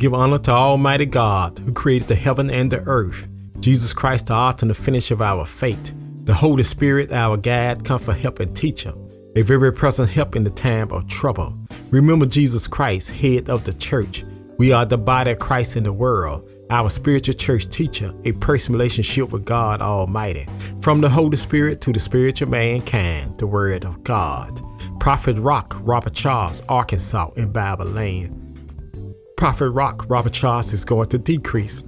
Give honor to Almighty God, who created the heaven and the earth. Jesus Christ, the author and the of our faith. The Holy Spirit, our guide, comfort, help, and teacher. A very present help in the time of trouble. Remember Jesus Christ, head of the church. We are the body of Christ in the world. Our spiritual church teacher, a personal relationship with God Almighty. From the Holy Spirit to the spiritual mankind, the Word of God. Prophet Rock, Robert Charles, Arkansas, in Bible Lane. Prophet Rock, Robert Charles is going to decrease.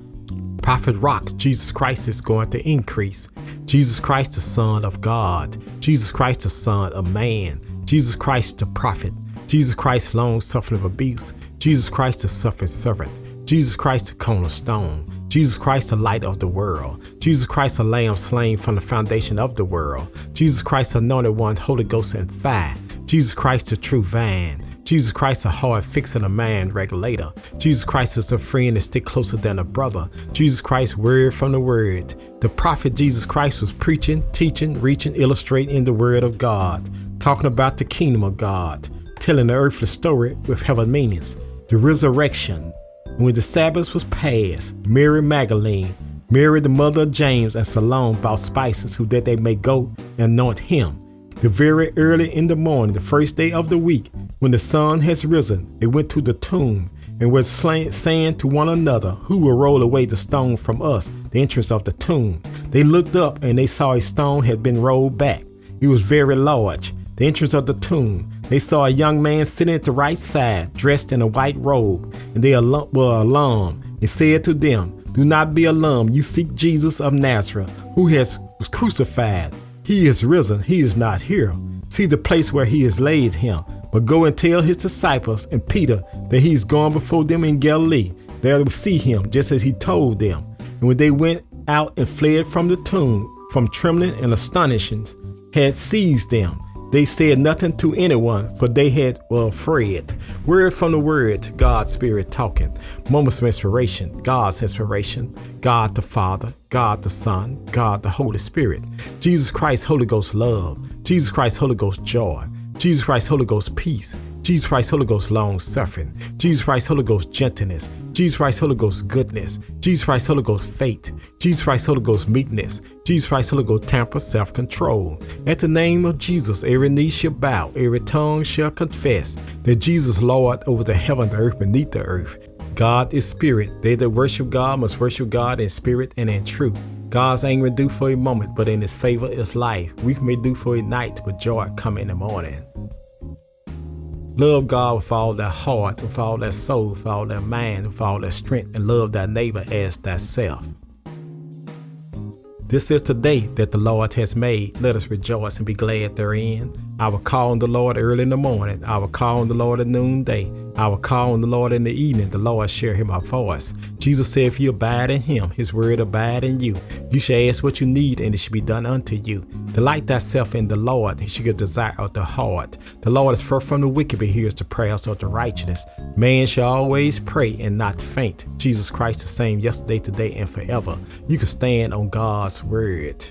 Prophet Rock, Jesus Christ is going to increase. Jesus Christ, the Son of God. Jesus Christ, the Son of Man. Jesus Christ, the prophet. Jesus Christ, long suffering of abuse. Jesus Christ, the suffering servant. Jesus Christ, the cornerstone. Jesus Christ, the light of the world. Jesus Christ, the lamb slain from the foundation of the world. Jesus Christ, the anointed one, Holy Ghost and fire. Jesus Christ, the true vine. Jesus Christ, a hard fixing a man regulator. Jesus Christ is a friend that stick closer than a brother. Jesus Christ, word from the word. The prophet Jesus Christ was preaching, teaching, reaching, illustrating the word of God, talking about the kingdom of God, telling the earthly story with heaven meanings. The resurrection. When the Sabbath was past, Mary Magdalene, Mary the mother of James, and Salome bought spices who that they may go and anoint him. The very early in the morning, the first day of the week, when the sun has risen, they went to the tomb and were saying to one another, Who will roll away the stone from us, the entrance of the tomb? They looked up and they saw a stone had been rolled back. It was very large, the entrance of the tomb. They saw a young man sitting at the right side, dressed in a white robe, and they were alarmed and said to them, Do not be alarmed. You seek Jesus of Nazareth, who has was crucified. He is risen. He is not here. See the place where he has laid him. But go and tell his disciples and Peter that he's gone before them in Galilee. They will see him just as he told them. And when they went out and fled from the tomb, from trembling and astonishing, had seized them. They said nothing to anyone, for they had were afraid. Word from the word, God's Spirit talking. Moments of inspiration, God's inspiration, God the Father, God the Son, God the Holy Spirit, Jesus Christ, Holy Ghost love, Jesus Christ, Holy Ghost joy, Jesus Christ, Holy Ghost peace, Jesus Christ, Holy Ghost long suffering, Jesus Christ, Holy Ghost gentleness, Jesus Christ, Holy Ghost goodness, Jesus Christ, Holy Ghost faith, Jesus Christ, Holy Ghost meekness, Jesus Christ, Holy Ghost temper, self control. At the name of Jesus, every knee shall bow, every tongue shall confess that Jesus Lord over the heaven, the earth, beneath the earth. God is spirit. They that worship God must worship God in spirit and in truth. God's anger do for a moment, but in his favor is life. We may do for a night, but joy come in the morning. Love God with all their heart, with all their soul, with all their mind, with all their strength, and love thy neighbor as thyself. This is the day that the Lord has made. Let us rejoice and be glad therein. I will call on the Lord early in the morning. I will call on the Lord at noonday. I will call on the Lord in the evening. The Lord shall hear my voice. Jesus said, If you abide in him, his word abide in you. You shall ask what you need, and it shall be done unto you. Delight thyself in the Lord, he shall give desire of the heart. The Lord is far from the wicked, but hears the prayers of the righteous. Man shall always pray and not faint. Jesus Christ the same yesterday, today, and forever. You can stand on God's word.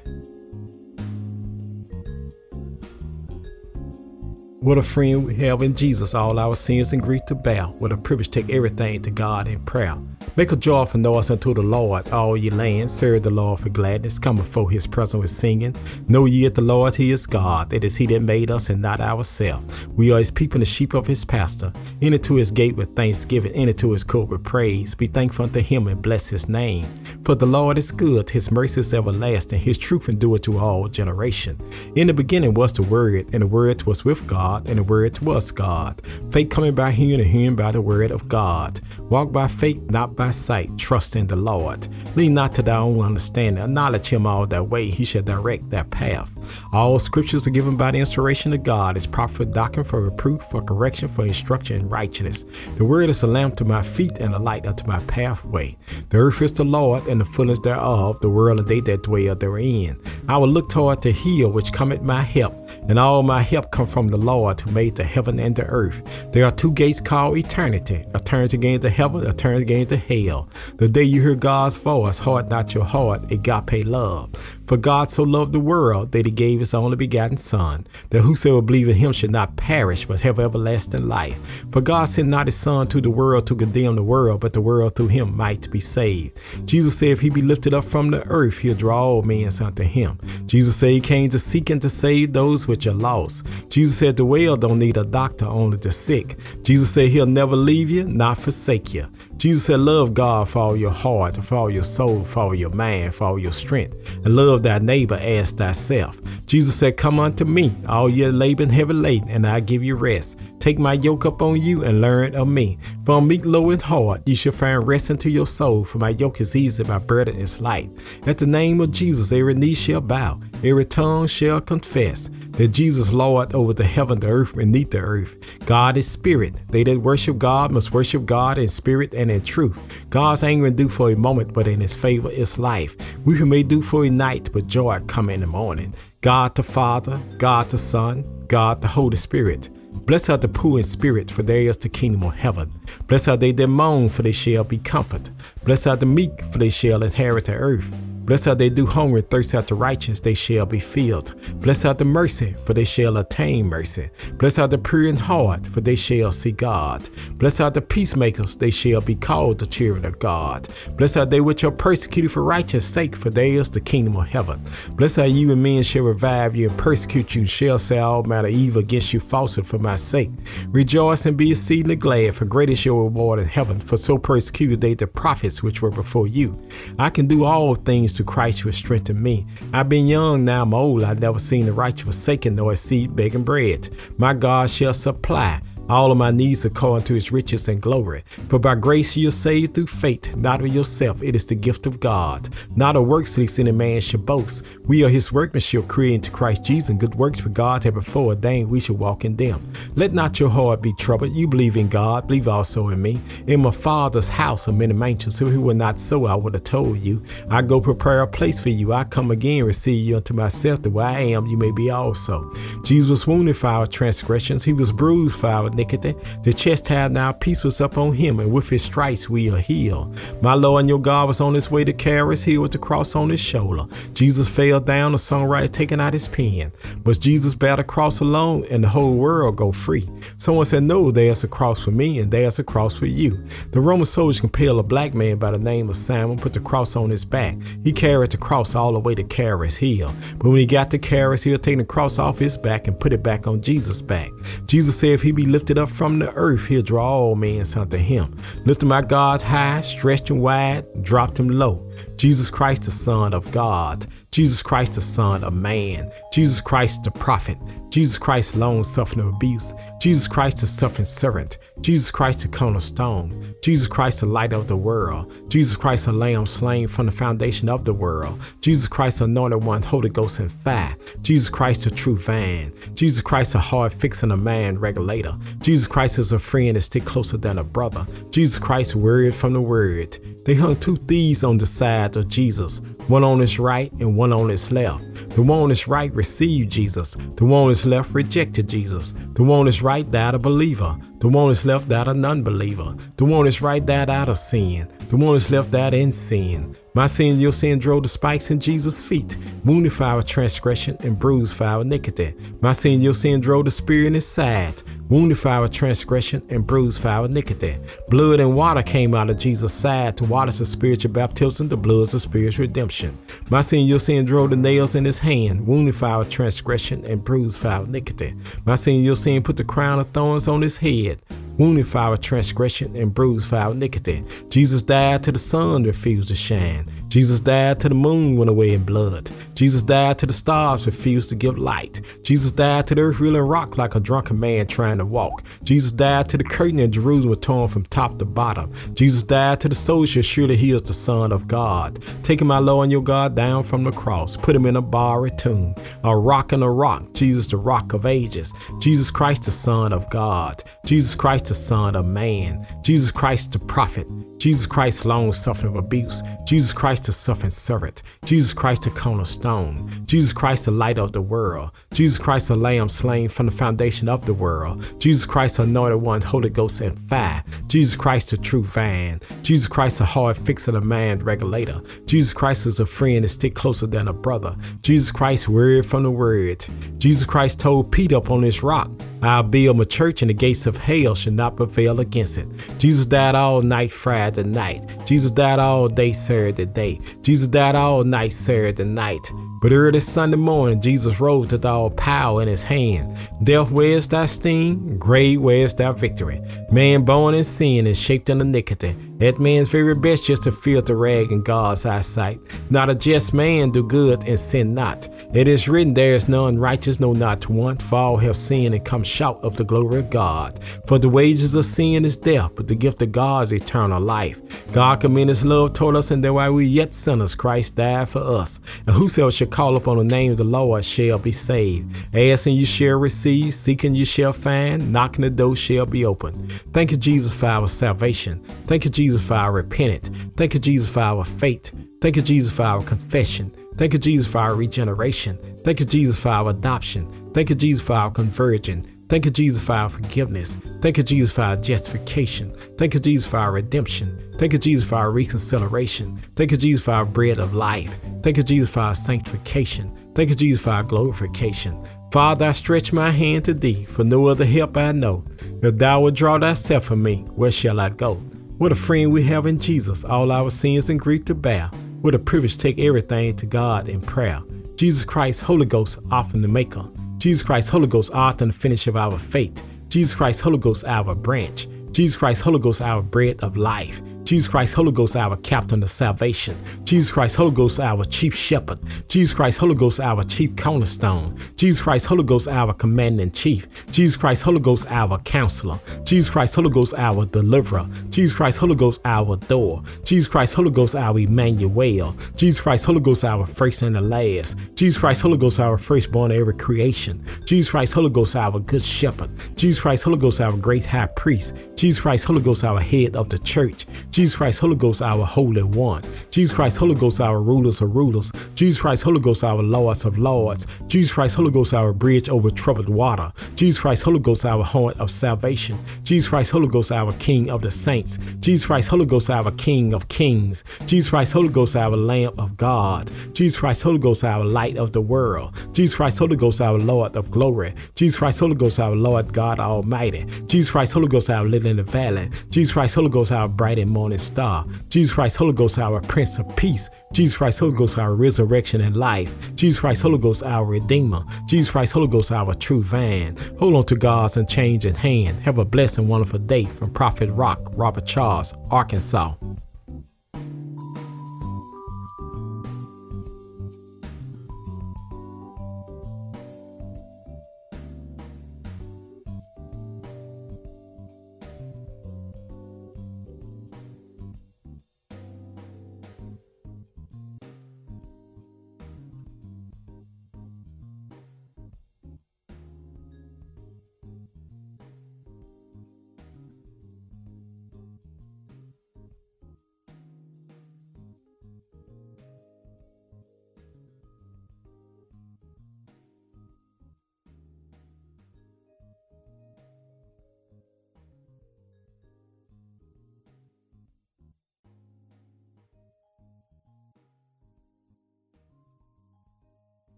What a friend we have in Jesus, all our sins and grief to bear. What a privilege to take everything to God in prayer. Make a joyful noise unto the Lord, all ye lands. Serve the Lord for gladness. Come before his presence with singing. Know ye that the Lord, he is God. It is he that made us and not ourselves. We are his people and the sheep of his pastor. Enter to his gate with thanksgiving. Enter to his court with praise. Be thankful unto him and bless his name. For the Lord is good. His mercy is everlasting. His truth endureth to all generation. In the beginning was the Word, and the Word was with God, and the Word was God. Faith coming by hearing, and hearing by the Word of God. Walk by faith, not by by sight, trust in the Lord. Lean not to thy own understanding, acknowledge him all thy way, he shall direct thy path. All scriptures are given by the inspiration of God, is proper for doctrine, for reproof, for correction, for instruction in righteousness. The word is a lamp to my feet and a light unto my pathway. The earth is the Lord and the fullness thereof, the world and they that dwell therein. I will look toward the hill which cometh my help, and all my help come from the Lord who made the heaven and the earth. There are two gates called eternity. A turn to gain to heaven, a turn to gain to hell. The day you hear God's voice, heart not your heart, it got agape love. For God so loved the world that he gave his only begotten Son, that whosoever believe in him should not perish, but have everlasting life. For God sent not his Son to the world to condemn the world, but the world through him might be saved. Jesus said, if he be lifted up from the earth, he'll draw all men unto him. Jesus said he came to seek and to save those which are lost. Jesus said the well don't need a doctor, only the sick. Jesus said he'll never leave you, not forsake you. Jesus said, Love God for all your heart, for all your soul, for all your mind, for all your strength, and love thy neighbor as thyself. Jesus said, Come unto me, all ye labor and heavy laden, and I give you rest. Take my yoke up on you and learn of me. For meek, low, and hard, you shall find rest unto your soul. For my yoke is easy, my burden is light. At the name of Jesus, every knee shall bow, every tongue shall confess that Jesus Lord over the heaven, the earth, and beneath the earth. God is spirit. They that worship God must worship God in spirit and in truth. God's anger do for a moment, but in his favor is life. We may do for a night, but joy come in the morning. God the Father, God the Son, God the Holy Spirit. Blessed are the poor in spirit, for theirs is the kingdom of heaven. Blessed are they that mourn, for they shall be comforted. Blessed are the meek, for they shall inherit the earth. Blessed are they do hunger and thirst after righteousness, they shall be filled. Blessed are the mercy, for they shall attain mercy. Blessed are the pure in heart, for they shall see God. Blessed are the peacemakers, they shall be called the children of God. Blessed are they which are persecuted for righteousness' sake, for theirs is the kingdom of heaven. Blessed are you and men shall revive you and persecute you, and shall say all manner of evil against you falsely for my sake. Rejoice and be exceedingly glad, for great is your reward in heaven, for so persecuted they the prophets which were before you. I can do all things to Christ who strengthened me. I've been young, now I'm old. I've never seen the righteous forsaken nor a seed begging bread. My God shall supply all of my needs according to his riches and glory. For by grace you are saved through faith, not of yourself. It is the gift of God, not of works, lest any man should boast. We are his workmanship, created to Christ Jesus, and good works for God have before ordained we shall walk in them. Let not your heart be troubled. You believe in God, believe also in me. In my Father's house are many mansions. If he were not so, I would have told you. I go prepare a place for you. I come again, receive you unto myself, that where I am, you may be also. Jesus was wounded for our transgressions, he was bruised for our The chastisement now peace was upon him, and with his stripes we are healed. My Lord and your God was on his way to Calvary's hill with the cross on his shoulder. Jesus fell down, the songwriter taking out his pen. But Jesus bare the cross alone, and the whole world go free. Someone said, No, there's a cross for me, and there's a cross for you. The Roman soldiers compelled a black man by the name of Simon, put the cross on his back. He carried the cross all the way to Calvary's hill. But when he got to Calvary's hill, taking the cross off his back and put it back on Jesus' back. Jesus said, If he be lifted up from the earth, he'll draw all men unto him. Lifted my God's high, stretched him wide, dropped him low. Jesus Christ, the Son of God. Jesus Christ, the Son of Man. Jesus Christ, the prophet. Jesus Christ, long suffering abuse. Jesus Christ, the suffering servant. Jesus Christ, the cornerstone. Jesus Christ, the light of the world. Jesus Christ, the lamb slain from the foundation of the world. Jesus Christ, the anointed one, Holy Ghost and fire. Jesus Christ, the true vine. Jesus Christ, the hard fixing a man regulator. Jesus Christ is a friend that stick closer than a brother. Jesus Christ, word from the word. They hung two thieves on the side of Jesus, one on his right and one on his left. The one on his right received Jesus, the one on his left rejected Jesus. The one on his right died a believer, the one on his left died a non believer. The one on his right died out of sin, the one on his left died in sin. My sins, your sin drove the spikes in Jesus' feet, wounded for our transgression and bruised for our iniquity. My sin, your sin drove the spear in his side, wounded for our transgression and bruised for our iniquity. Blood and water came out of Jesus' side to water the spiritual baptism, the blood of the spiritual redemption. My sin, your sin drove the nails in his hand, wounded for our transgression and bruised for our iniquity. My sin, your sin put the crown of thorns on his head wounded for our transgression and bruised for our iniquity. Jesus died till the sun refused to shine. Jesus died till the moon went away in blood. Jesus died till the stars refused to give light. Jesus died till the earth reeling rock like a drunken man trying to walk. Jesus died till the curtain in Jerusalem was torn from top to bottom. Jesus died till the soldier surely he is the Son of God. Taking my Lord and your God down from the cross, put him in a borrowed tomb, a rock and a rock. Jesus, the rock of ages. Jesus Christ, the Son of God. Jesus Christ, the Son of Man. Jesus Christ, the prophet. Jesus Christ, long suffering of abuse. Jesus Christ, the suffering servant. Jesus Christ, the cornerstone. Jesus Christ, the light of the world. Jesus Christ, the Lamb slain from the foundation of the world. Jesus Christ, anointed one, Holy Ghost and fire. Jesus Christ, the true vine. Jesus Christ, the hard fixer, the man regulator. Jesus Christ is a friend that stick closer than a brother. Jesus Christ, word from the word. Jesus Christ told Peter up on this rock, I'll build my church and the gates of hell shall not prevail against it. Jesus died all night Friday night. Jesus died all day Saturday day. Jesus died all night Saturday night. But early Sunday morning, Jesus rose with all power in his hand. Death, where's thy sting? Grave, where's thy victory? Man born in sin and shaped in iniquity. That man's very best just to filter rag in God's eyesight. Not a just man do good and sin not. It is written, there is none righteous, no not one. For all have sinned and come short of the glory of God. For the wages of sin is death, but the gift of God is eternal life. God commended his love toward us, and that while we yet sinners, Christ died for us. And whosoever shall call upon the name of the Lord shall be saved. Asking you shall receive, seeking you shall find, knocking the door shall be open. Thank you, Jesus, for our salvation. Thank you, Jesus, for our repentance. Thank you, Jesus, for our faith. Thank you, Jesus, for our confession. Thank you, Jesus, for our regeneration. Thank you, Jesus, for our adoption. Thank you, Jesus, for our conversion. Thank you, Jesus, for our forgiveness. Thank you, Jesus, for our justification. Thank you, Jesus, for our redemption. Thank you, Jesus, for our reconciliation. Thank you, Jesus, for our bread of life. Thank you, Jesus, for our sanctification. Thank you, Jesus, for our glorification. Father, I stretch my hand to thee, for no other help I know. If thou wilt draw thyself from me, where shall I go? What a friend we have in Jesus, all our sins and grief to bear. What a privilege to take everything to God in prayer. Jesus Christ, Holy Ghost, often the maker. Jesus Christ, Holy Ghost, author and finisher of our faith. Jesus Christ, Holy Ghost, our branch. Jesus Christ, Holy Ghost, our bread of life. Jesus Christ, Holy Ghost, our captain of salvation. Jesus Christ, Holy Ghost, our chief shepherd. Jesus Christ, Holy Ghost, our chief cornerstone. Jesus Christ, Holy Ghost, our commanding chief. Jesus Christ, Holy Ghost, our counselor. Jesus Christ, Holy Ghost, our deliverer. Jesus Christ, Holy Ghost, our door. Jesus Christ, Holy Ghost, our Emmanuel. Jesus Christ, Holy Ghost, our first and the last. Jesus Christ, Holy Ghost, our firstborn of every creation. Jesus Christ, Holy Ghost, our good shepherd. Jesus Christ, Holy Ghost, our great high priest. Jesus Christ, Holy Ghost, our head of the church. Jesus Christ, Holy Ghost, our Holy One. Jesus Christ, Holy Ghost, our rulers of rulers. Jesus Christ, Holy Ghost, our lords of lords. Jesus Christ, Holy Ghost, our bridge over troubled water. Jesus Christ, Holy Ghost, our horn of salvation. Jesus Christ, Holy Ghost, our King of the saints. Jesus Christ, Holy Ghost, our King of kings. Jesus Christ, Holy Ghost, our Lamb of God. Jesus Christ, Holy Ghost, our light of the world. Jesus Christ, Holy Ghost, our Lord of glory. Jesus Christ, Holy Ghost, our Lord God Almighty. Jesus Christ, Holy Ghost, our living in the valley. Jesus Christ, Holy Ghost, our bright and morning star. Jesus Christ, Holy Ghost, our Prince of Peace. Jesus Christ, Holy Ghost, our resurrection and life. Jesus Christ, Holy Ghost, our Redeemer. Jesus Christ, Holy Ghost, our true van. Hold on to God's unchanging hand. Have a blessed and wonderful day from Prophet Rock, Robert Charles, Arkansas.